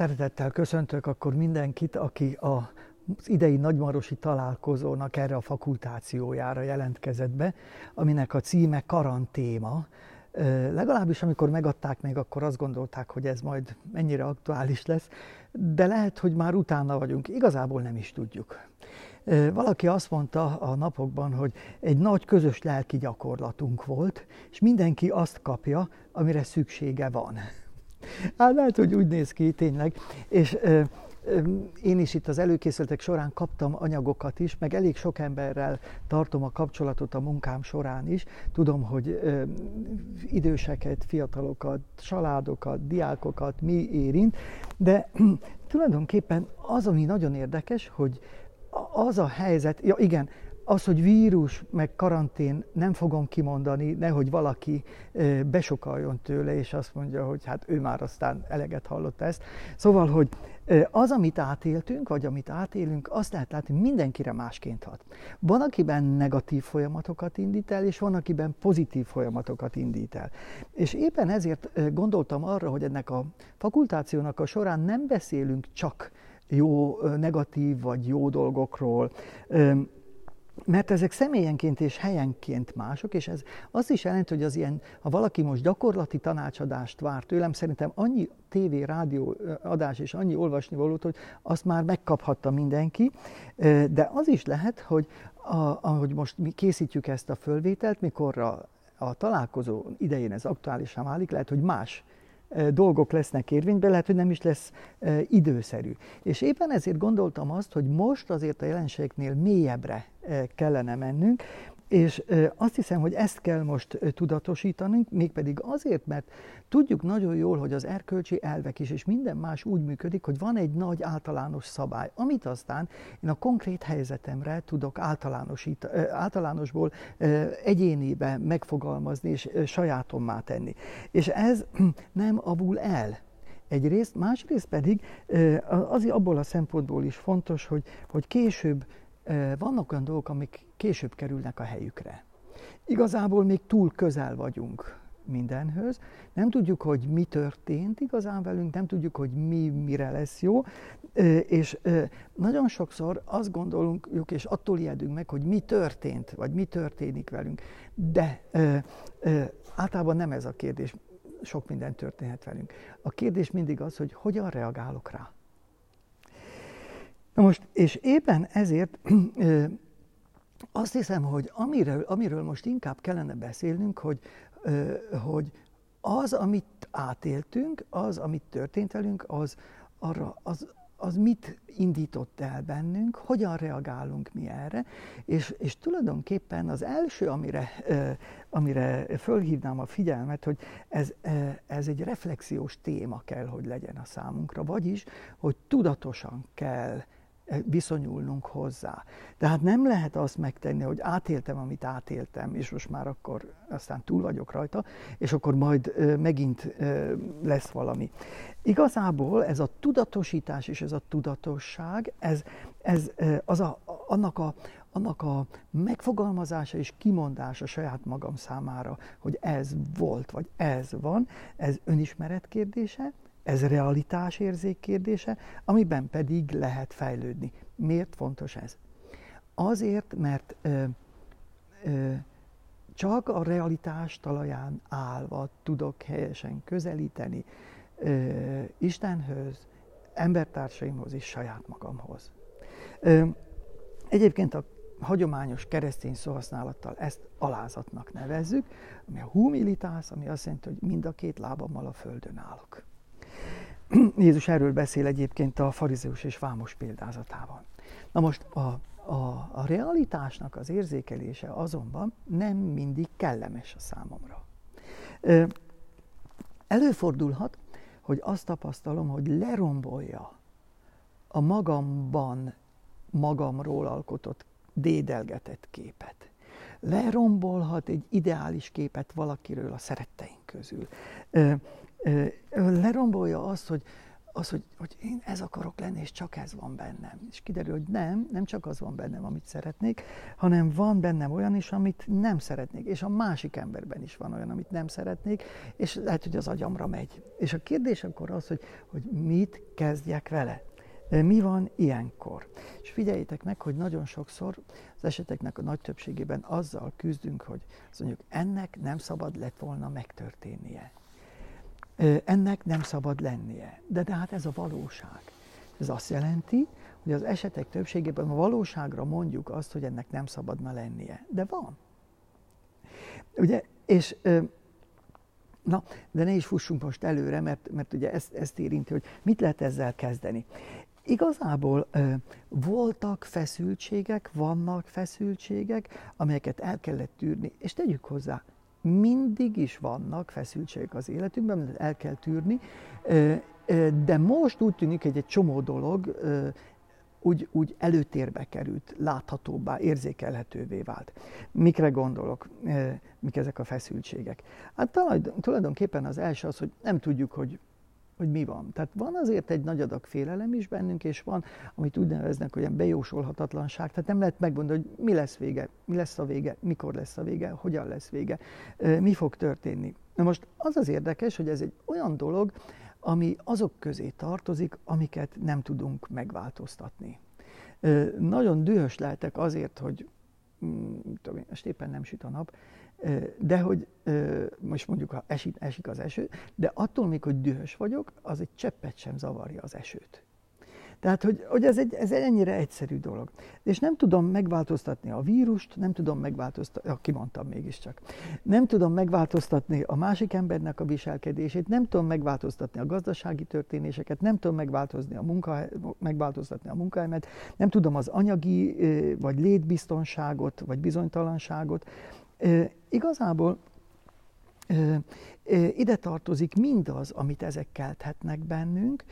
Szeretettel köszöntök akkor mindenkit, aki a az idei nagymarosi találkozónak erre a fakultációjára jelentkezett be, aminek a címe karantéma. Legalábbis amikor megadták még, akkor azt gondolták, hogy ez majd mennyire aktuális lesz, de lehet, hogy már utána vagyunk. Igazából nem is tudjuk. Valaki azt mondta a napokban, hogy egy nagy közös lelki gyakorlatunk volt, és mindenki azt kapja, amire szüksége van. Hát lehet, hogy úgy néz ki tényleg. És én is itt az előkészületek során kaptam anyagokat is, meg elég sok emberrel tartom a kapcsolatot a munkám során is. Tudom, hogy időseket, fiatalokat, családokat, diákokat mi érint, de tulajdonképpen az, ami nagyon érdekes, hogy az a helyzet, ja igen, az, hogy vírus, meg karantén nem fogom kimondani, nehogy valaki besokaljon tőle, és azt mondja, hogy hát ő már aztán eleget hallott ezt. Szóval, hogy az, amit átéltünk, vagy amit átélünk, azt lehet látni, mindenkire másként hat. Van, akiben negatív folyamatokat indít el, és van, akiben pozitív folyamatokat indít el. És éppen ezért gondoltam arra, hogy ennek a fakultációnak a során nem beszélünk csak jó, negatív vagy jó dolgokról, mert ezek személyenként és helyenként mások, és ez azt is jelenti, hogy az ilyen, ha valaki most gyakorlati tanácsadást vár tőlem, szerintem annyi tévé, rádió adás és annyi olvasni valót, hogy azt már megkaphatta mindenki, de az is lehet, hogy a, ahogy most mi készítjük ezt a fölvételt, mikor a, a találkozó idején ez aktuálisan válik, lehet, hogy más dolgok lesznek érvényben, lehet, hogy nem is lesz időszerű. És éppen ezért gondoltam azt, hogy most azért a jelenségnél mélyebbre kellene mennünk, és azt hiszem, hogy ezt kell most tudatosítanunk, mégpedig azért, mert tudjuk nagyon jól, hogy az erkölcsi elvek is, és minden más úgy működik, hogy van egy nagy általános szabály, amit aztán én a konkrét helyzetemre tudok általánosít, általánosból egyénibe megfogalmazni és sajátommá tenni. És ez nem avul el egyrészt, másrészt pedig az abból a szempontból is fontos, hogy, hogy később vannak olyan dolgok, amik később kerülnek a helyükre. Igazából még túl közel vagyunk mindenhöz, nem tudjuk, hogy mi történt igazán velünk, nem tudjuk, hogy mi mire lesz jó, és nagyon sokszor azt gondolunk, és attól ijedünk meg, hogy mi történt, vagy mi történik velünk, de általában nem ez a kérdés, sok minden történhet velünk. A kérdés mindig az, hogy hogyan reagálok rá. Na most, és éppen ezért azt hiszem, hogy amiről, amiről most inkább kellene beszélnünk, hogy, hogy az, amit átéltünk, az, amit történt velünk, az, arra, az, az mit indított el bennünk, hogyan reagálunk mi erre, és, és tulajdonképpen az első, amire, amire fölhívnám a figyelmet, hogy ez, ez egy reflexiós téma kell, hogy legyen a számunkra, vagyis, hogy tudatosan kell viszonyulnunk hozzá. Tehát nem lehet azt megtenni, hogy átéltem, amit átéltem, és most már akkor aztán túl vagyok rajta, és akkor majd megint lesz valami. Igazából ez a tudatosítás és ez a tudatosság, ez, ez az a, annak, a, annak a megfogalmazása és kimondása saját magam számára, hogy ez volt, vagy ez van, ez önismeret kérdése, ez realitás érzék kérdése, amiben pedig lehet fejlődni. Miért fontos ez? Azért, mert ö, ö, csak a realitás talaján állva tudok helyesen közelíteni ö, Istenhöz, embertársaimhoz és saját magamhoz. Ö, egyébként a hagyományos keresztény szóhasználattal ezt alázatnak nevezzük, ami a humilitás, ami azt jelenti, hogy mind a két lábammal a földön állok. Jézus erről beszél egyébként a farizeus és vámos példázatában. Na most a, a, a realitásnak az érzékelése azonban nem mindig kellemes a számomra. Előfordulhat, hogy azt tapasztalom, hogy lerombolja a magamban magamról alkotott dédelgetett képet. Lerombolhat egy ideális képet valakiről a szeretteink közül lerombolja azt, hogy az, hogy, hogy én ez akarok lenni, és csak ez van bennem. És kiderül, hogy nem, nem csak az van bennem, amit szeretnék, hanem van bennem olyan is, amit nem szeretnék. És a másik emberben is van olyan, amit nem szeretnék, és lehet, hogy az agyamra megy. És a kérdés akkor az, hogy, hogy mit kezdjek vele. Mi van ilyenkor? És figyeljétek meg, hogy nagyon sokszor az eseteknek a nagy többségében azzal küzdünk, hogy azt mondjuk, ennek nem szabad lett volna megtörténnie. Ennek nem szabad lennie. De, de hát ez a valóság. Ez azt jelenti, hogy az esetek többségében a valóságra mondjuk azt, hogy ennek nem szabadna lennie. De van. Ugye, és Na, de ne is fussunk most előre, mert, mert ugye ezt, ezt érinti, hogy mit lehet ezzel kezdeni. Igazából voltak feszültségek, vannak feszültségek, amelyeket el kellett tűrni, és tegyük hozzá, mindig is vannak feszültségek az életünkben, el kell tűrni, de most úgy tűnik, hogy egy csomó dolog úgy, úgy előtérbe került, láthatóbbá, érzékelhetővé vált. Mikre gondolok, mik ezek a feszültségek? Hát tulajdonképpen az első az, hogy nem tudjuk, hogy hogy mi van. Tehát van azért egy nagy adag félelem is bennünk, és van, amit úgy neveznek, hogy ilyen bejósolhatatlanság, tehát nem lehet megmondani, hogy mi lesz vége, mi lesz a vége, mikor lesz a vége, hogyan lesz vége, mi fog történni. Na most az az érdekes, hogy ez egy olyan dolog, ami azok közé tartozik, amiket nem tudunk megváltoztatni. Nagyon dühös lehetek azért, hogy mm, tudom most éppen nem süt a nap, de hogy most mondjuk, ha esik, esik az eső, de attól még, hogy dühös vagyok, az egy cseppet sem zavarja az esőt. Tehát, hogy, hogy ez, egy, ez egy ennyire egyszerű dolog. És nem tudom megváltoztatni a vírust, nem tudom megváltoztatni, ja, kimondtam mégiscsak, nem tudom megváltoztatni a másik embernek a viselkedését, nem tudom megváltoztatni a gazdasági történéseket, nem tudom megváltozni a munka, megváltoztatni a munkahelyemet, nem tudom az anyagi vagy létbiztonságot, vagy bizonytalanságot, Igazából ide tartozik mindaz, amit ezek kelthetnek bennünk,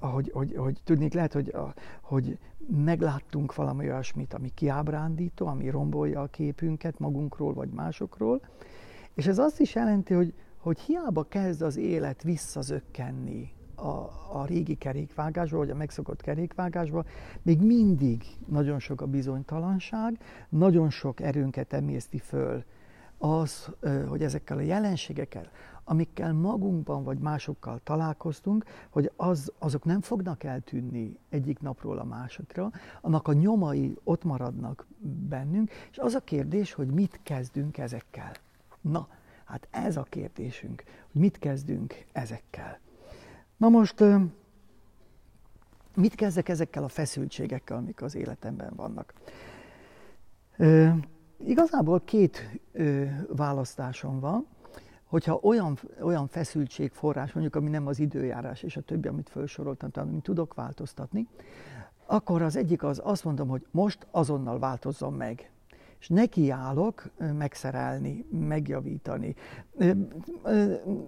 hogy, hogy, hogy tudnék, lehet, hogy, a, hogy megláttunk valami olyasmit, ami kiábrándító, ami rombolja a képünket magunkról vagy másokról, és ez azt is jelenti, hogy, hogy hiába kezd az élet visszazökkenni a, a régi kerékvágásba, vagy a megszokott kerékvágásba, még mindig nagyon sok a bizonytalanság, nagyon sok erőnket emészti föl az, hogy ezekkel a jelenségekkel, amikkel magunkban vagy másokkal találkoztunk, hogy az, azok nem fognak eltűnni egyik napról a másikra, annak a nyomai ott maradnak bennünk, és az a kérdés, hogy mit kezdünk ezekkel. Na, hát ez a kérdésünk, hogy mit kezdünk ezekkel. Na most, mit kezdek ezekkel a feszültségekkel, amik az életemben vannak? Igazából két választásom van, hogyha olyan, olyan feszültségforrás, mondjuk ami nem az időjárás és a többi, amit felsoroltam, amit tudok változtatni, akkor az egyik az azt mondom, hogy most azonnal változzon meg és nekiállok megszerelni, megjavítani.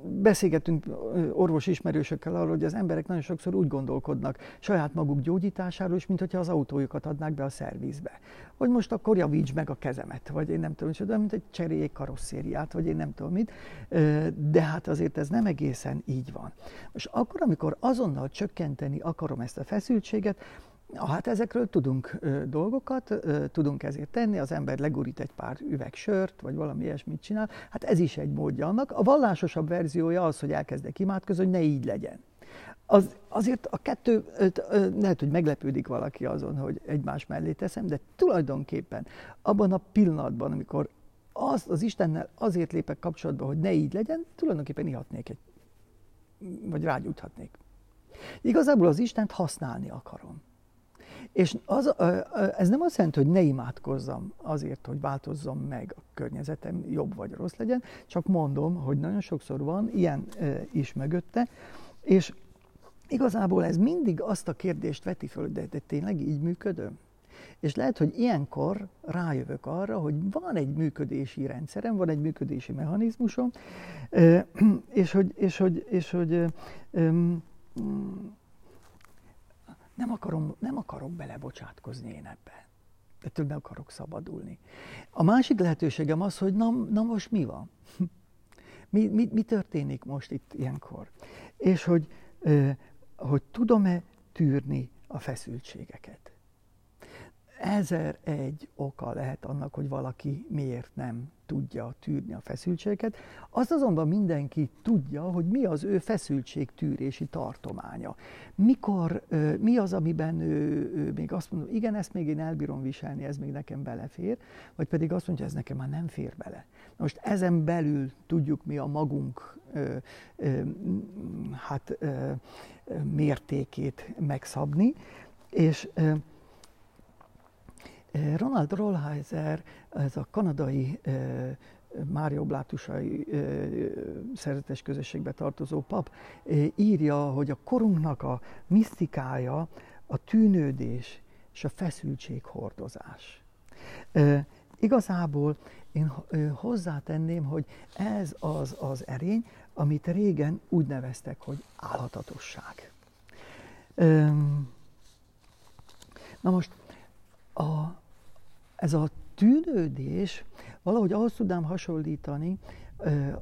Beszélgetünk orvos ismerősökkel arról, hogy az emberek nagyon sokszor úgy gondolkodnak saját maguk gyógyításáról is, mint hogyha az autójukat adnák be a szervizbe. Hogy most akkor javíts meg a kezemet, vagy én nem tudom, de mint egy cseréljék karosszériát, vagy én nem tudom mit. De hát azért ez nem egészen így van. Most akkor, amikor azonnal csökkenteni akarom ezt a feszültséget, Hát ezekről tudunk ö, dolgokat, ö, tudunk ezért tenni, az ember legurít egy pár üveg sört, vagy valami ilyesmit csinál, hát ez is egy módja annak. A vallásosabb verziója az, hogy elkezdek imádkozni, hogy ne így legyen. Az, azért a kettő, lehet, hogy meglepődik valaki azon, hogy egymás mellé teszem, de tulajdonképpen abban a pillanatban, amikor az, az Istennel azért lépek kapcsolatba, hogy ne így legyen, tulajdonképpen ihatnék egy, vagy rágyújthatnék. Igazából az Istent használni akarom. És az, ez nem azt jelenti, hogy ne imádkozzam azért, hogy változzon meg a környezetem, jobb vagy rossz legyen, csak mondom, hogy nagyon sokszor van ilyen is mögötte, és igazából ez mindig azt a kérdést veti föl, de, de tényleg így működöm? És lehet, hogy ilyenkor rájövök arra, hogy van egy működési rendszerem, van egy működési mechanizmusom, és hogy, és hogy, és hogy nem, akarom, nem akarok belebocsátkozni én ebbe. Ettől meg akarok szabadulni. A másik lehetőségem az, hogy na, na most mi van? Mi, mi, mi történik most itt ilyenkor? És hogy hogy tudom-e tűrni a feszültségeket. Ezer egy oka lehet annak, hogy valaki miért nem tudja tűrni a feszültségeket. Azt azonban mindenki tudja, hogy mi az ő feszültségtűrési tartománya. Mikor, mi az, amiben ő, ő még azt mondja, igen, ezt még én elbírom viselni, ez még nekem belefér, vagy pedig azt mondja, ez nekem már nem fér bele. Most ezen belül tudjuk mi a magunk ö, ö, hát, ö, mértékét megszabni, és ö, Ronald Rollheiser, ez a kanadai Mária Oblátusai szerzetes közösségbe tartozó pap írja, hogy a korunknak a misztikája a tűnődés és a feszültség hordozás. Igazából én hozzátenném, hogy ez az az erény, amit régen úgy neveztek, hogy álhatatosság. Na most a, ez a tűnődés valahogy ahhoz tudnám hasonlítani,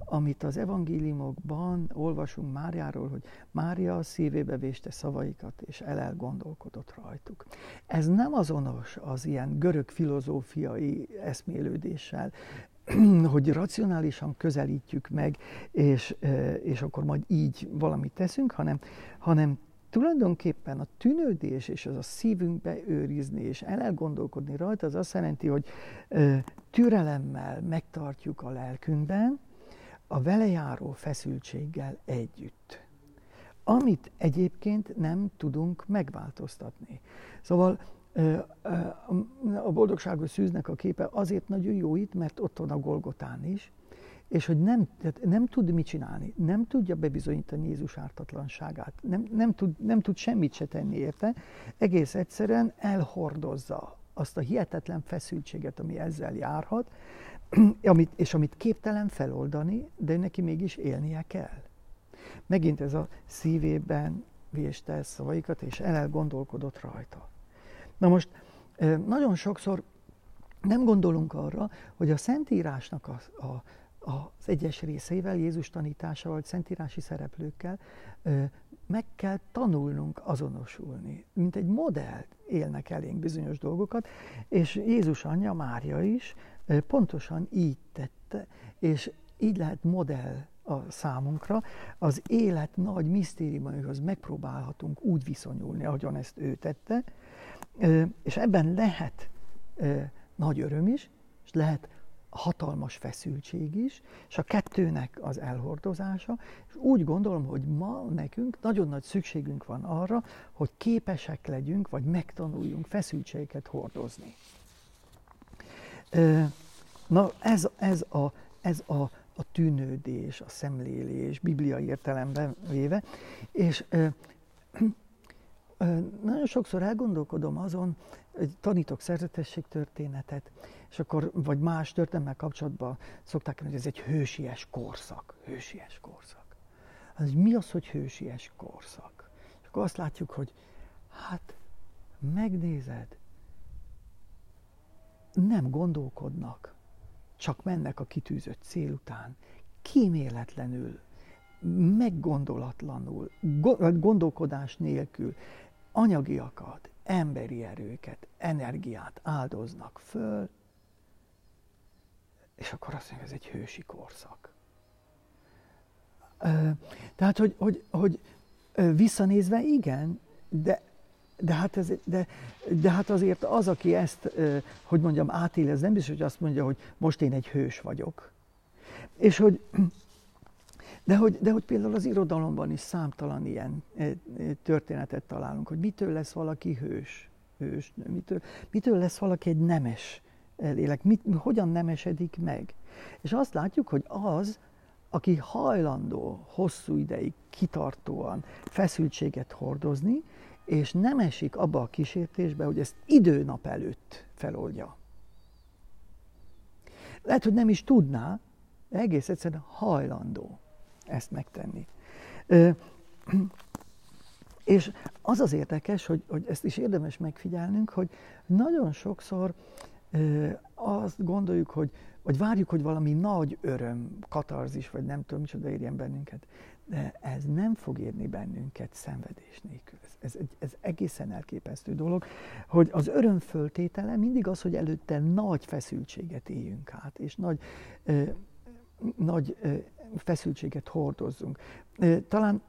amit az evangéliumokban olvasunk Máriáról, hogy Mária szívébe véste szavaikat, és el gondolkodott rajtuk. Ez nem azonos az ilyen görög filozófiai eszmélődéssel, hogy racionálisan közelítjük meg, és, és akkor majd így valamit teszünk, hanem, hanem tulajdonképpen a tűnődés és az a szívünkbe őrizni és elgondolkodni rajta, az azt jelenti, hogy türelemmel megtartjuk a lelkünkben, a vele járó feszültséggel együtt. Amit egyébként nem tudunk megváltoztatni. Szóval a boldogságos szűznek a képe azért nagyon jó itt, mert ott van a Golgotán is, és hogy nem, tehát nem tud mit csinálni, nem tudja bebizonyítani Jézus ártatlanságát, nem, nem, tud, nem tud semmit se tenni érte, egész egyszerűen elhordozza azt a hihetetlen feszültséget, ami ezzel járhat, amit, és amit képtelen feloldani, de neki mégis élnie kell. Megint ez a szívében véste szavaikat, és elgondolkodott rajta. Na most nagyon sokszor nem gondolunk arra, hogy a Szentírásnak a, a, az egyes részeivel, Jézus tanításával, szentírási szereplőkkel meg kell tanulnunk azonosulni. Mint egy modellt élnek elénk bizonyos dolgokat, és Jézus anyja, Mária is pontosan így tette, és így lehet modell a számunkra, az élet nagy misztériumaihoz megpróbálhatunk úgy viszonyulni, ahogyan ezt ő tette, és ebben lehet nagy öröm is, és lehet hatalmas feszültség is, és a kettőnek az elhordozása, és úgy gondolom, hogy ma nekünk nagyon nagy szükségünk van arra, hogy képesek legyünk, vagy megtanuljunk feszültségeket hordozni. Na ez, ez, a, ez a, a tűnődés, a szemlélés, bibliai értelemben véve, és nagyon sokszor elgondolkodom azon, hogy tanítok szerzetességtörténetet, és akkor, vagy más történelmmel kapcsolatban szokták hogy ez egy hősies korszak. Hősies korszak. Az mi az, hogy hősies korszak? És akkor azt látjuk, hogy hát megnézed, nem gondolkodnak, csak mennek a kitűzött cél után, kíméletlenül, meggondolatlanul, gondolkodás nélkül anyagiakat, emberi erőket, energiát áldoznak föl, és akkor azt mondja, ez egy hősi korszak. Tehát, hogy, hogy, hogy visszanézve igen, de, de, hát ez, de, de hát azért az, aki ezt, hogy mondjam, átél, ez nem biztos, hogy azt mondja, hogy most én egy hős vagyok. És hogy, de hogy, de hogy például az irodalomban is számtalan ilyen történetet találunk, hogy mitől lesz valaki hős, hős mitől, mitől lesz valaki egy nemes lélek, mit, hogyan nemesedik meg. És azt látjuk, hogy az, aki hajlandó hosszú ideig kitartóan feszültséget hordozni, és nem esik abba a kísértésbe, hogy ezt időnap előtt feloldja. Lehet, hogy nem is tudná, de egész egyszerűen hajlandó ezt megtenni. Ö, és az az érdekes, hogy, hogy ezt is érdemes megfigyelnünk, hogy nagyon sokszor azt gondoljuk, hogy, vagy várjuk, hogy valami nagy öröm, katarzis, vagy nem tudom, micsoda érjen bennünket. De ez nem fog érni bennünket szenvedés nélkül. Ez, ez, ez egészen elképesztő dolog, hogy az öröm föltétele mindig az, hogy előtte nagy feszültséget éljünk át, és nagy, ö, nagy ö, feszültséget hordozzunk. Ö, talán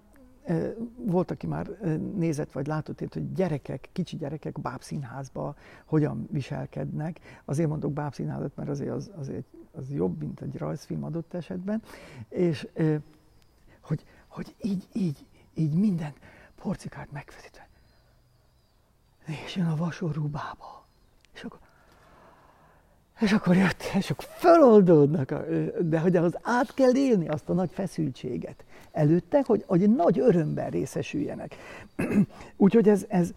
volt, aki már nézett vagy látott itt, hogy gyerekek, kicsi gyerekek bábszínházba hogyan viselkednek. Azért mondok bábszínházat, mert azért az, azért az jobb, mint egy rajzfilm adott esetben. És hogy, hogy így, így, így minden porcikát megfeszítve. És jön a vasorú bába. És akkor és akkor jött, és akkor feloldódnak, de hogy az át kell élni azt a nagy feszültséget előtte, hogy, hogy nagy örömben részesüljenek. Úgyhogy ez, ez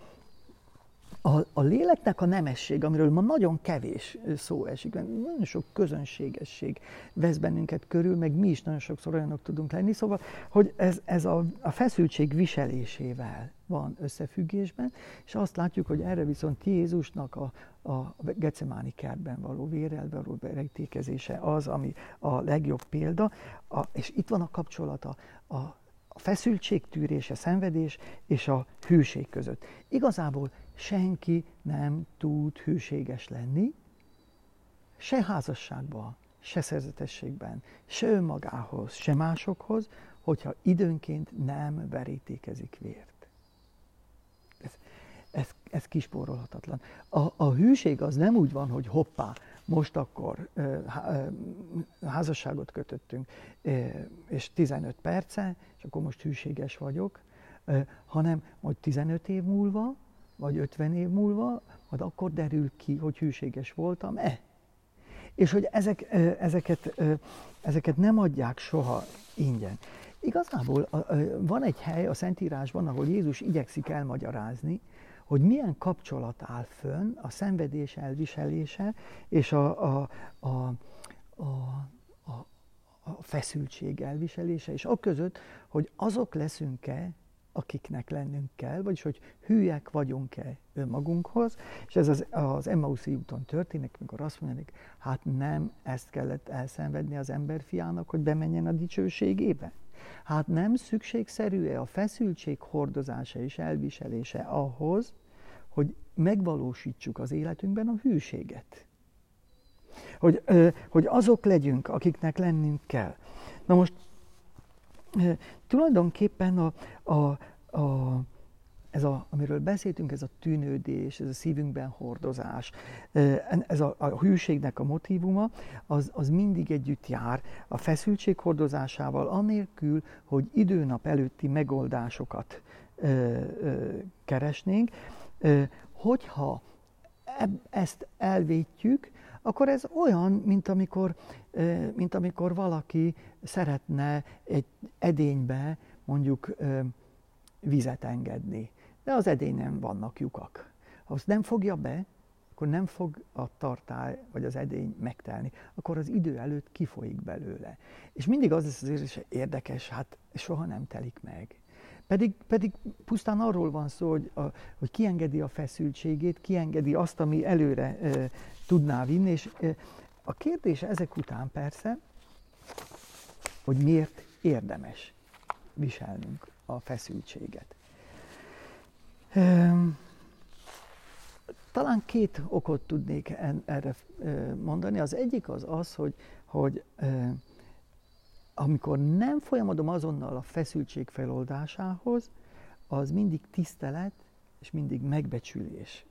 a, a léleknek a nemesség, amiről ma nagyon kevés szó esik, nagyon sok közönségesség vesz bennünket körül, meg mi is nagyon sokszor olyanok tudunk lenni, szóval, hogy ez, ez a, a feszültség viselésével van összefüggésben, és azt látjuk, hogy erre viszont Jézusnak a, a Gecemáni kertben való vérel való rejtékezése az, ami a legjobb példa, a, és itt van a kapcsolata a, a feszültségtűrés, a szenvedés és a hűség között. Igazából senki nem tud hűséges lenni, se házasságban, se szerzetességben, se önmagához, se másokhoz, hogyha időnként nem verítékezik vért ez, ez kispórolhatatlan. A, a hűség az nem úgy van, hogy hoppá, most akkor házasságot kötöttünk, és 15 perce, és akkor most hűséges vagyok, hanem majd 15 év múlva, vagy 50 év múlva, majd akkor derül ki, hogy hűséges voltam-e. És hogy ezek, ezeket, ezeket nem adják soha ingyen. Igazából van egy hely a Szentírásban, ahol Jézus igyekszik elmagyarázni, hogy milyen kapcsolat áll fönn a szenvedés elviselése és a, a, a, a, a, a feszültség elviselése, és a között, hogy azok leszünk-e, akiknek lennünk kell, vagyis hogy hülyek vagyunk-e önmagunkhoz, és ez az, az Emmauszi úton történik, amikor azt mondják, hát nem ezt kellett elszenvedni az emberfiának, hogy bemenjen a dicsőségébe. Hát nem szükségszerű-e a feszültség hordozása és elviselése ahhoz, hogy megvalósítsuk az életünkben a hűséget. Hogy, hogy azok legyünk, akiknek lennünk kell. Na most tulajdonképpen a, a, a, ez a, amiről beszéltünk, ez a tűnődés, ez a szívünkben hordozás, ez a, a hűségnek a motivuma, az, az mindig együtt jár a feszültség hordozásával, anélkül, hogy időnap előtti megoldásokat ö, ö, keresnénk, Hogyha ezt elvétjük, akkor ez olyan, mint amikor, mint amikor valaki szeretne egy edénybe mondjuk vizet engedni. De az edényen vannak lyukak. Ha azt nem fogja be, akkor nem fog a tartály vagy az edény megtelni, akkor az idő előtt kifolyik belőle. És mindig az lesz az érzés, érdekes, hát soha nem telik meg. Pedig, pedig pusztán arról van szó, hogy, a, hogy kiengedi a feszültségét, kiengedi azt, ami előre e, tudná vinni, és a kérdés ezek után persze, hogy miért érdemes viselnünk a feszültséget. Talán két okot tudnék erre mondani. Az egyik az az, hogy, hogy amikor nem folyamodom azonnal a feszültség feloldásához, az mindig tisztelet és mindig megbecsülés.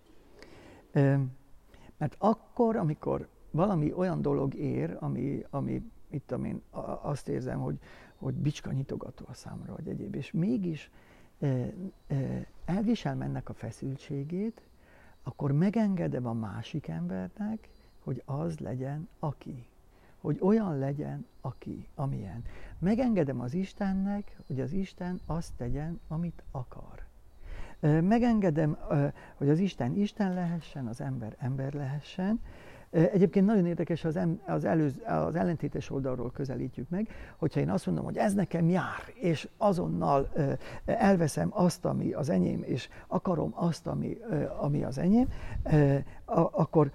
Mert akkor, amikor valami olyan dolog ér, ami, ami itt én azt érzem, hogy, hogy bicska nyitogató a számra, vagy egyéb, és mégis elvisel ennek a feszültségét, akkor megengedem a másik embernek, hogy az legyen, aki hogy olyan legyen, aki, amilyen. Megengedem az Istennek, hogy az Isten azt tegyen, amit akar. Megengedem, hogy az Isten Isten lehessen, az ember ember lehessen. Egyébként nagyon érdekes, az, az, előz, az ellentétes oldalról közelítjük meg, hogyha én azt mondom, hogy ez nekem jár, és azonnal elveszem azt, ami az enyém, és akarom azt, ami, ami az enyém, akkor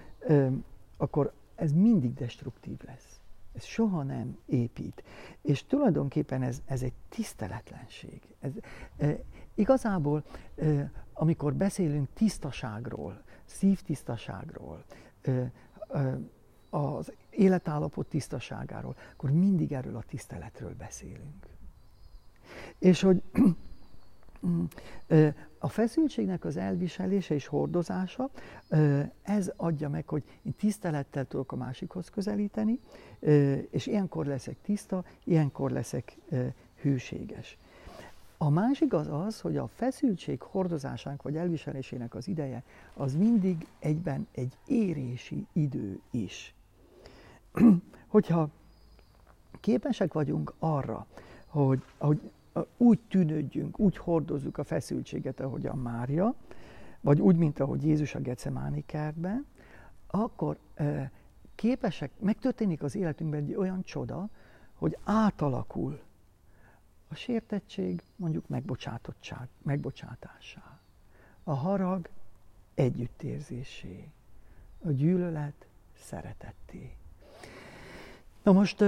akkor ez mindig destruktív lesz. Ez soha nem épít. És tulajdonképpen ez, ez egy tiszteletlenség. Ez, igazából, amikor beszélünk tisztaságról, szívtisztaságról, az életállapot tisztaságáról, akkor mindig erről a tiszteletről beszélünk. És hogy a feszültségnek az elviselése és hordozása, ez adja meg, hogy én tisztelettel tudok a másikhoz közelíteni, és ilyenkor leszek tiszta, ilyenkor leszek hűséges. A másik az az, hogy a feszültség hordozásának vagy elviselésének az ideje, az mindig egyben egy érési idő is. Hogyha képesek vagyunk arra, hogy, hogy úgy tűnődjünk, úgy hordozzuk a feszültséget, ahogy a Mária, vagy úgy, mint ahogy Jézus a Gecemáni kertben, akkor képesek, megtörténik az életünkben egy olyan csoda, hogy átalakul a sértettség mondjuk megbocsátottság, megbocsátásá, a harag együttérzésé, a gyűlölet szeretetté. Na most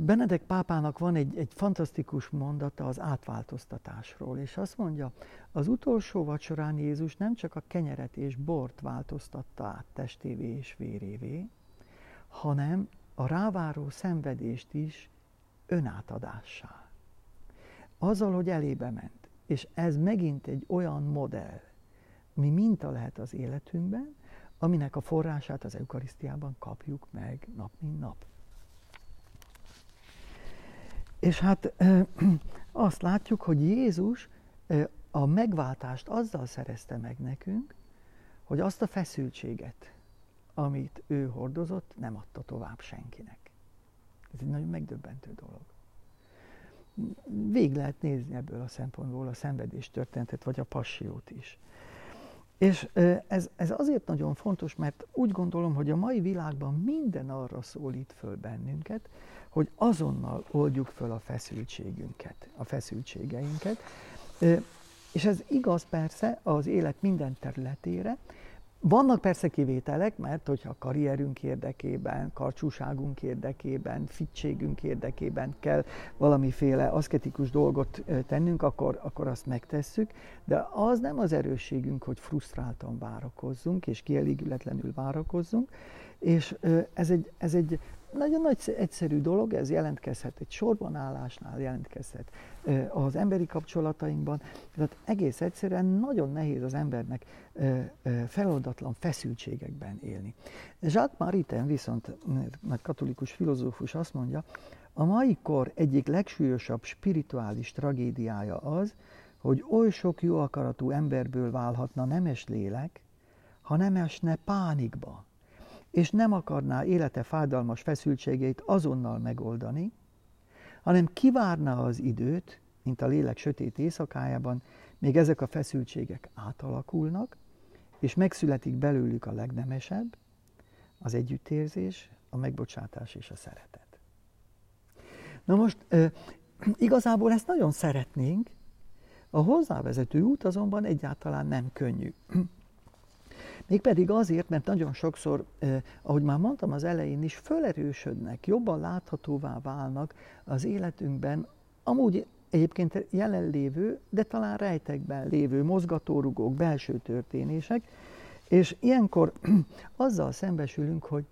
Benedek pápának van egy, egy fantasztikus mondata az átváltoztatásról, és azt mondja, az utolsó vacsorán Jézus nem csak a kenyeret és bort változtatta át testévé és vérévé, hanem a ráváró szenvedést is önátadássá. Azzal, hogy elébe ment. És ez megint egy olyan modell, mi minta lehet az életünkben, aminek a forrását az eukarisztiában kapjuk meg nap mint nap. És hát azt látjuk, hogy Jézus a megváltást azzal szerezte meg nekünk, hogy azt a feszültséget, amit ő hordozott, nem adta tovább senkinek. Ez egy nagyon megdöbbentő dolog. Vég lehet nézni ebből a szempontból a szenvedés történetet, vagy a passiót is. És ez, ez azért nagyon fontos, mert úgy gondolom, hogy a mai világban minden arra szólít föl bennünket, hogy azonnal oldjuk föl a feszültségünket, a feszültségeinket. És ez igaz persze az élet minden területére. Vannak persze kivételek, mert hogyha a karrierünk érdekében, karcsúságunk érdekében, fittségünk érdekében kell valamiféle aszketikus dolgot tennünk, akkor, akkor azt megtesszük, de az nem az erősségünk, hogy frusztráltan várakozzunk, és kielégületlenül várakozzunk, és ez egy, ez egy nagyon nagy egyszerű dolog, ez jelentkezhet egy sorban állásnál, jelentkezhet az emberi kapcsolatainkban, tehát egész egyszerűen nagyon nehéz az embernek feloldatlan feszültségekben élni. Jacques Maritain viszont, nagy katolikus filozófus azt mondja, a mai kor egyik legsúlyosabb spirituális tragédiája az, hogy oly sok jó akaratú emberből válhatna nemes lélek, ha nem esne pánikba, és nem akarná élete fájdalmas feszültségeit azonnal megoldani, hanem kivárná az időt, mint a lélek sötét éjszakájában, még ezek a feszültségek átalakulnak, és megszületik belőlük a legnemesebb, az együttérzés, a megbocsátás és a szeretet. Na most igazából ezt nagyon szeretnénk, a hozzávezető út azonban egyáltalán nem könnyű. Mégpedig azért, mert nagyon sokszor, eh, ahogy már mondtam az elején is, fölerősödnek, jobban láthatóvá válnak az életünkben, amúgy egyébként jelenlévő, de talán rejtekben lévő mozgatórugók, belső történések, és ilyenkor azzal szembesülünk, hogy,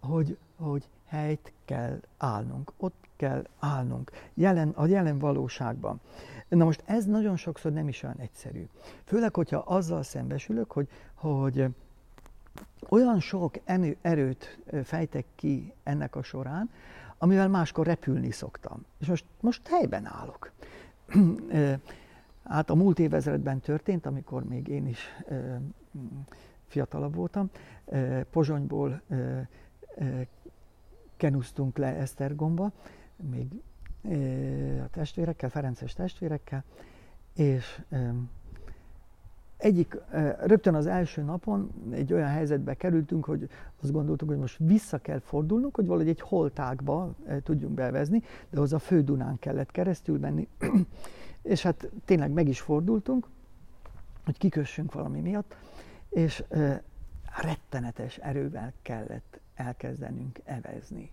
hogy, hogy helyt kell állnunk, ott kell állnunk, jelen, a jelen valóságban. Na most ez nagyon sokszor nem is olyan egyszerű. Főleg, hogyha azzal szembesülök, hogy, hogy olyan sok erőt fejtek ki ennek a során, amivel máskor repülni szoktam. És most, most helyben állok. Hát a múlt évezredben történt, amikor még én is fiatalabb voltam. Pozsonyból kenusztunk le Esztergomba, még a testvérekkel, Ferences testvérekkel, és egyik, rögtön az első napon egy olyan helyzetbe kerültünk, hogy azt gondoltuk, hogy most vissza kell fordulnunk, hogy valahogy egy holtákba tudjunk bevezni, de az a fő Dunán kellett keresztül menni, és hát tényleg meg is fordultunk, hogy kikössünk valami miatt, és rettenetes erővel kellett elkezdenünk evezni.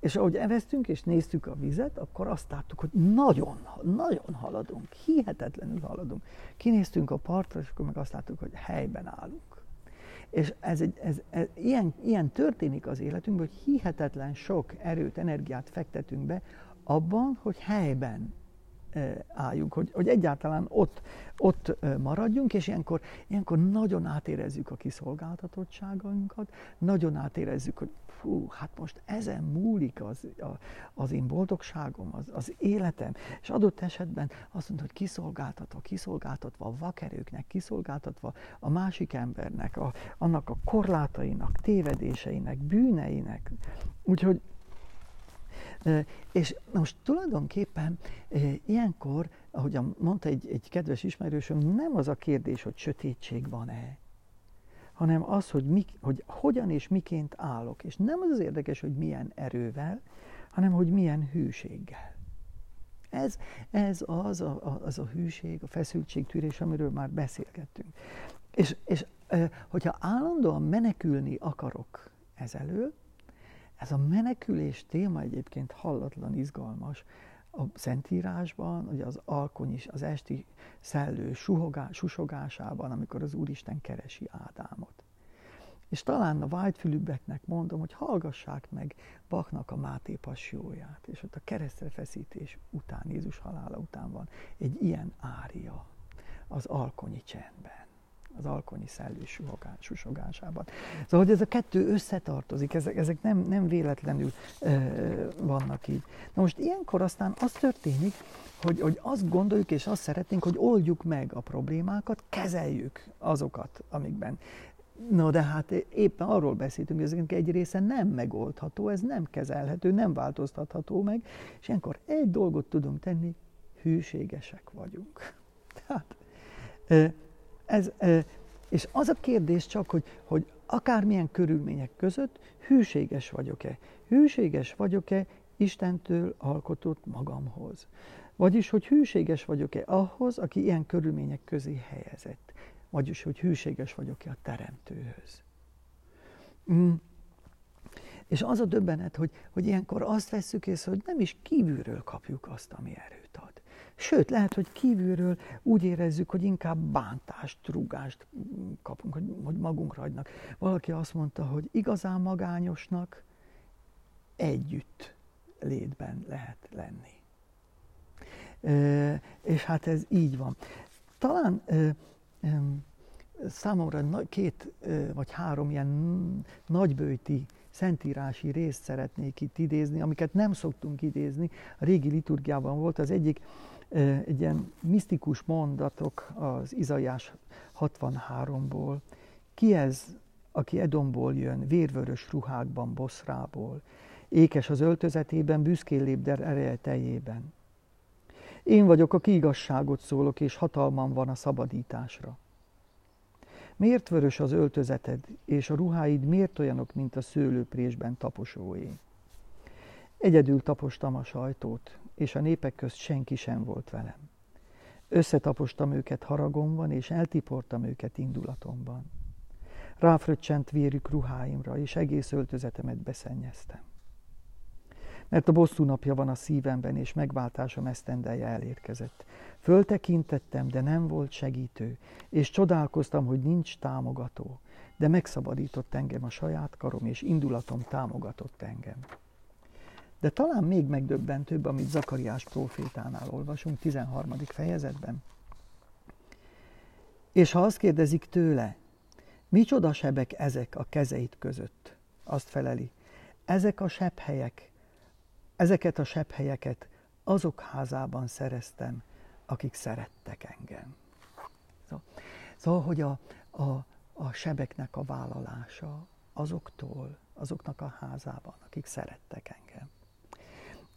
És ahogy eveztünk és néztük a vizet, akkor azt láttuk, hogy nagyon, nagyon haladunk, hihetetlenül haladunk. Kinéztünk a partra, és akkor meg azt láttuk, hogy helyben állunk. És ez egy, ez, ez, ilyen, ilyen történik az életünkben, hogy hihetetlen sok erőt, energiát fektetünk be abban, hogy helyben álljunk, hogy, hogy egyáltalán ott, ott maradjunk, és ilyenkor, ilyenkor nagyon átérezzük a kiszolgáltatottságainkat, nagyon átérezzük, hogy fú, hát most ezen múlik az, a, az én boldogságom, az, az életem, és adott esetben azt mondod, hogy kiszolgáltatva, kiszolgáltatva a vakerőknek, kiszolgáltatva a másik embernek, a, annak a korlátainak, tévedéseinek, bűneinek. Úgyhogy és most tulajdonképpen ilyenkor, ahogy mondta egy, egy kedves ismerősöm, nem az a kérdés, hogy sötétség van-e, hanem az, hogy, mi, hogy hogyan és miként állok. És nem az az érdekes, hogy milyen erővel, hanem hogy milyen hűséggel. Ez, ez az, a, az a hűség, a feszültségtűrés, amiről már beszélgettünk. És, és hogyha állandóan menekülni akarok ezelől, ez a menekülés téma egyébként hallatlan izgalmas. A Szentírásban, ugye az alkony is, az esti szellő suhogá, susogásában, amikor az Úristen keresi Ádámot. És talán a vágyfülűbbeknek mondom, hogy hallgassák meg Bachnak a Máté passióját, és ott a keresztre feszítés után, Jézus halála után van egy ilyen ária az alkonyi csendben az alkonyi szellő susogásában. Szóval, hogy ez a kettő összetartozik, ezek, ezek nem, nem véletlenül ö, vannak így. Na most ilyenkor aztán az történik, hogy, hogy azt gondoljuk és azt szeretnénk, hogy oldjuk meg a problémákat, kezeljük azokat, amikben No, de hát éppen arról beszéltünk, hogy ezek egy része nem megoldható, ez nem kezelhető, nem változtatható meg, és ilyenkor egy dolgot tudunk tenni, hűségesek vagyunk. Tehát ez, és az a kérdés csak, hogy, hogy akármilyen körülmények között hűséges vagyok-e. Hűséges vagyok-e Istentől alkotott magamhoz. Vagyis, hogy hűséges vagyok-e ahhoz, aki ilyen körülmények közé helyezett. Vagyis, hogy hűséges vagyok-e a Teremtőhöz. Mm. És az a döbbenet, hogy, hogy ilyenkor azt vesszük észre, hogy nem is kívülről kapjuk azt, ami erőt ad. Sőt, lehet, hogy kívülről úgy érezzük, hogy inkább bántást, rúgást kapunk, hogy, magunkra hagynak. Valaki azt mondta, hogy igazán magányosnak együtt létben lehet lenni. És hát ez így van. Talán számomra két vagy három ilyen nagybőti szentírási részt szeretnék itt idézni, amiket nem szoktunk idézni. A régi liturgiában volt az egyik, egy ilyen misztikus mondatok az Izajás 63-ból. Ki ez, aki Edomból jön, vérvörös ruhákban, boszrából, ékes az öltözetében, büszkén lép ereje teljében. Én vagyok, aki igazságot szólok, és hatalmam van a szabadításra. Miért vörös az öltözeted, és a ruháid miért olyanok, mint a szőlőprésben taposóé? Egyedül tapostam a sajtót, és a népek közt senki sem volt velem. Összetapostam őket haragomban, és eltiportam őket indulatomban. Ráfröccsent vérük ruháimra, és egész öltözetemet beszennyeztem. Mert a bosszú napja van a szívemben, és megváltásom esztendeje elérkezett. Föltekintettem, de nem volt segítő, és csodálkoztam, hogy nincs támogató, de megszabadított engem a saját karom, és indulatom támogatott engem. De talán még megdöbbentőbb, amit Zakariás profétánál olvasunk, 13. fejezetben. És ha azt kérdezik tőle, micsoda sebek ezek a kezeit között, azt feleli, ezek a sebhelyek, ezeket a sebhelyeket azok házában szereztem, akik szerettek engem. Szóval, szóval hogy a, a, a sebeknek a vállalása azoktól, azoknak a házában, akik szerettek engem.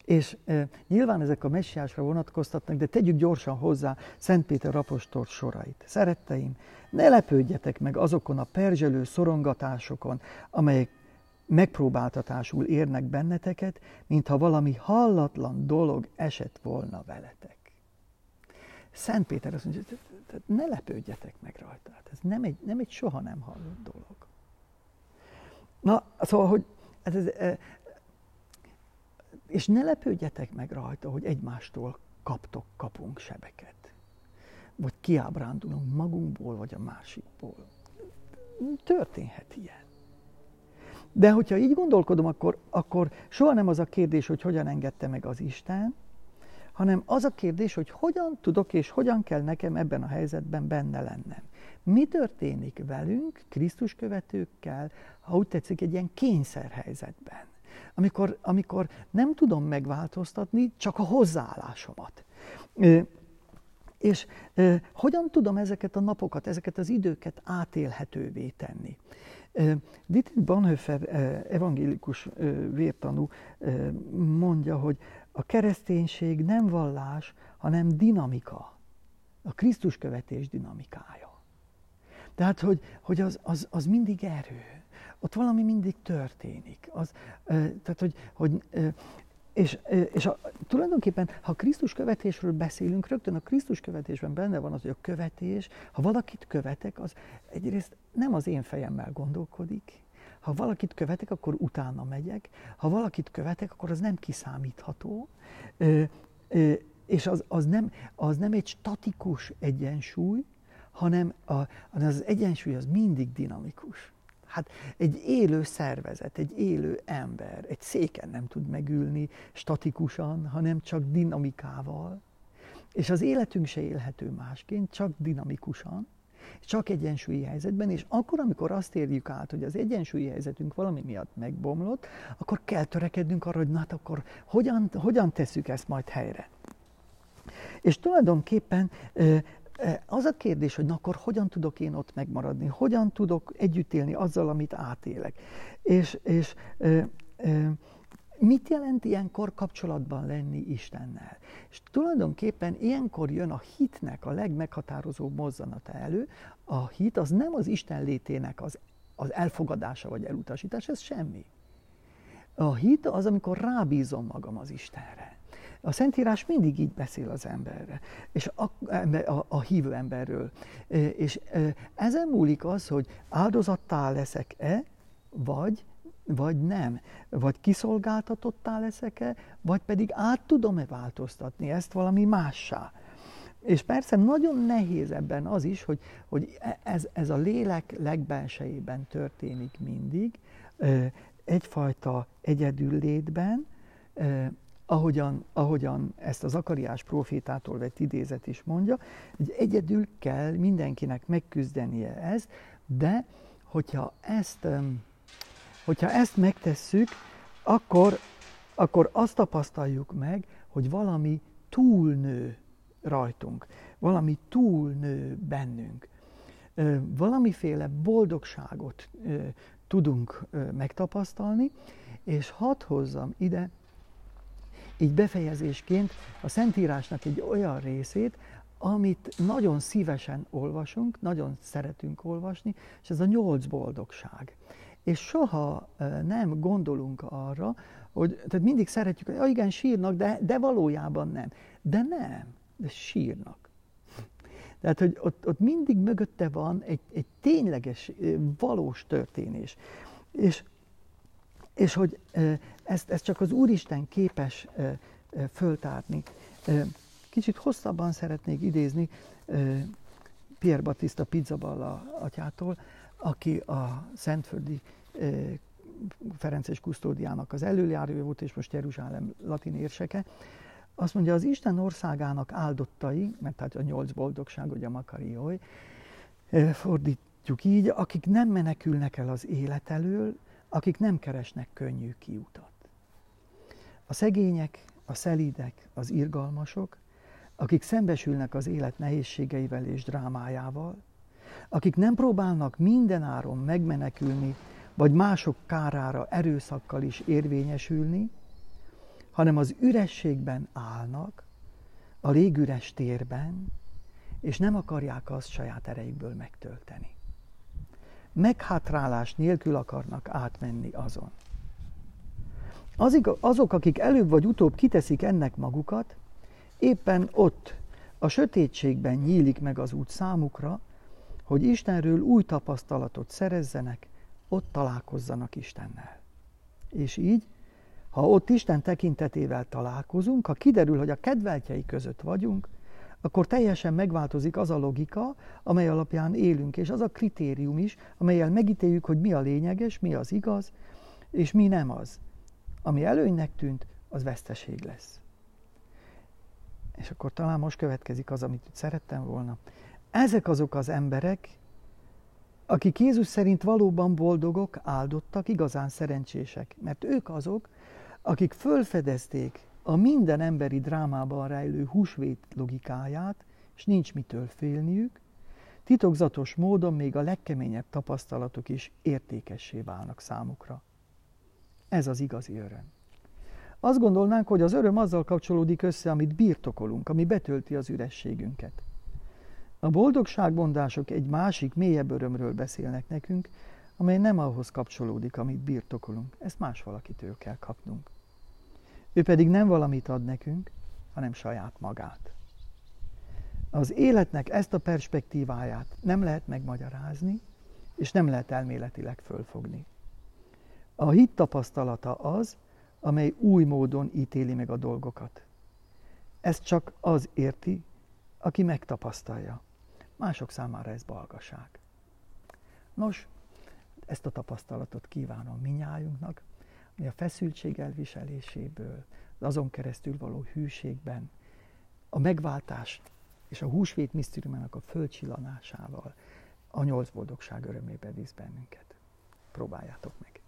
És e, nyilván ezek a messiásra vonatkoztatnak, de tegyük gyorsan hozzá Szent Péter apostol sorait. Szeretteim, ne lepődjetek meg azokon a perzselő szorongatásokon, amelyek megpróbáltatásul érnek benneteket, mintha valami hallatlan dolog esett volna veletek. Szent Péter azt mondja, ne lepődjetek meg rajta. Hát ez nem egy, nem egy soha nem hallott dolog. Na, szóval, hogy ez, ez, és ne lepődjetek meg rajta, hogy egymástól kaptok, kapunk sebeket. Vagy kiábrándulunk magunkból, vagy a másikból. Történhet ilyen. De hogyha így gondolkodom, akkor, akkor soha nem az a kérdés, hogy hogyan engedte meg az Isten, hanem az a kérdés, hogy hogyan tudok és hogyan kell nekem ebben a helyzetben benne lennem. Mi történik velünk, Krisztus követőkkel, ha úgy tetszik, egy ilyen kényszerhelyzetben, amikor, amikor nem tudom megváltoztatni csak a hozzáállásomat. És hogyan tudom ezeket a napokat, ezeket az időket átélhetővé tenni? Dietrich Bonhoeffer evangélikus vértanú mondja, hogy a kereszténység nem vallás, hanem dinamika. A Krisztus követés dinamikája. Tehát, hogy, hogy az, az, az mindig erő. Ott valami mindig történik. Az, tehát, hogy, hogy és, és a, tulajdonképpen, ha Krisztus követésről beszélünk, rögtön a Krisztus követésben benne van az, hogy a követés, ha valakit követek, az egyrészt nem az én fejemmel gondolkodik, ha valakit követek, akkor utána megyek, ha valakit követek, akkor az nem kiszámítható, és az, az, nem, az nem egy statikus egyensúly, hanem a, az egyensúly az mindig dinamikus. Hát egy élő szervezet, egy élő ember, egy széken nem tud megülni statikusan, hanem csak dinamikával. És az életünk se élhető másként, csak dinamikusan, csak egyensúlyi helyzetben, és akkor, amikor azt érjük át, hogy az egyensúlyi helyzetünk valami miatt megbomlott, akkor kell törekednünk arra, hogy na hát akkor hogyan, hogyan tesszük ezt majd helyre. És tulajdonképpen az a kérdés, hogy na akkor hogyan tudok én ott megmaradni, hogyan tudok együtt élni azzal, amit átélek. És, és e, e, mit jelent ilyenkor kapcsolatban lenni Istennel? És tulajdonképpen ilyenkor jön a hitnek a legmeghatározóbb mozzanata elő. A hit az nem az Isten létének az, az elfogadása vagy elutasítása, ez semmi. A hit az, amikor rábízom magam az Istenre. A Szentírás mindig így beszél az emberre, és a, a, a hívő emberről. És ezen múlik az, hogy áldozattá leszek-e, vagy vagy nem, vagy kiszolgáltatottá leszek-e, vagy pedig át tudom-e változtatni ezt valami mássá. És persze nagyon nehéz ebben az is, hogy, hogy e, ez, ez a lélek legbelsejében történik mindig, egyfajta egyedül létben, ahogyan, ahogyan ezt az Akariás profétától vett idézet is mondja, hogy egyedül kell mindenkinek megküzdenie ez, de hogyha ezt, hogyha ezt megtesszük, akkor, akkor azt tapasztaljuk meg, hogy valami túlnő rajtunk, valami túlnő bennünk. Valamiféle boldogságot tudunk megtapasztalni, és hadd hozzam ide így befejezésként a Szentírásnak egy olyan részét, amit nagyon szívesen olvasunk, nagyon szeretünk olvasni, és ez a nyolc boldogság. És soha nem gondolunk arra, hogy tehát mindig szeretjük, hogy ah, igen, sírnak, de, de valójában nem. De nem, de sírnak. Tehát, hogy ott, ott mindig mögötte van egy, egy tényleges, valós történés. És és hogy ezt, ezt csak az Úristen képes föltárni. Kicsit hosszabban szeretnék idézni Pierre Battista Pizzaballa atyától, aki a Szentföldi Ferences Kusztódiának az előjárója volt, és most Jeruzsálem latin érseke. Azt mondja, az Isten országának áldottai, mert tehát a nyolc boldogság, ugye a Makarioi, fordítjuk így, akik nem menekülnek el az élet elől, akik nem keresnek könnyű kiutat. A szegények, a szelídek, az irgalmasok, akik szembesülnek az élet nehézségeivel és drámájával, akik nem próbálnak mindenáron megmenekülni, vagy mások kárára erőszakkal is érvényesülni, hanem az ürességben állnak, a légüres térben, és nem akarják azt saját erejükből megtölteni meghátrálás nélkül akarnak átmenni azon. Azok, akik előbb vagy utóbb kiteszik ennek magukat, éppen ott, a sötétségben nyílik meg az út számukra, hogy Istenről új tapasztalatot szerezzenek, ott találkozzanak Istennel. És így, ha ott Isten tekintetével találkozunk, ha kiderül, hogy a kedveltjei között vagyunk, akkor teljesen megváltozik az a logika, amely alapján élünk, és az a kritérium is, amelyel megítéljük, hogy mi a lényeges, mi az igaz, és mi nem az. Ami előnynek tűnt, az veszteség lesz. És akkor talán most következik az, amit szerettem volna. Ezek azok az emberek, akik Jézus szerint valóban boldogok, áldottak, igazán szerencsések. Mert ők azok, akik fölfedezték a minden emberi drámában rejlő húsvét logikáját, és nincs mitől félniük, titokzatos módon még a legkeményebb tapasztalatok is értékessé válnak számukra. Ez az igazi öröm. Azt gondolnánk, hogy az öröm azzal kapcsolódik össze, amit birtokolunk, ami betölti az ürességünket. A boldogságmondások egy másik, mélyebb örömről beszélnek nekünk, amely nem ahhoz kapcsolódik, amit birtokolunk. Ezt más valakitől kell kapnunk. Ő pedig nem valamit ad nekünk, hanem saját magát. Az életnek ezt a perspektíváját nem lehet megmagyarázni, és nem lehet elméletileg fölfogni. A hit tapasztalata az, amely új módon ítéli meg a dolgokat. Ezt csak az érti, aki megtapasztalja. Mások számára ez balgaság. Nos, ezt a tapasztalatot kívánom minnyájunknak, a feszültség elviseléséből, az azon keresztül való hűségben, a megváltás és a húsvét misztériumának a földcsillanásával a nyolc boldogság örömébe visz bennünket. Próbáljátok meg!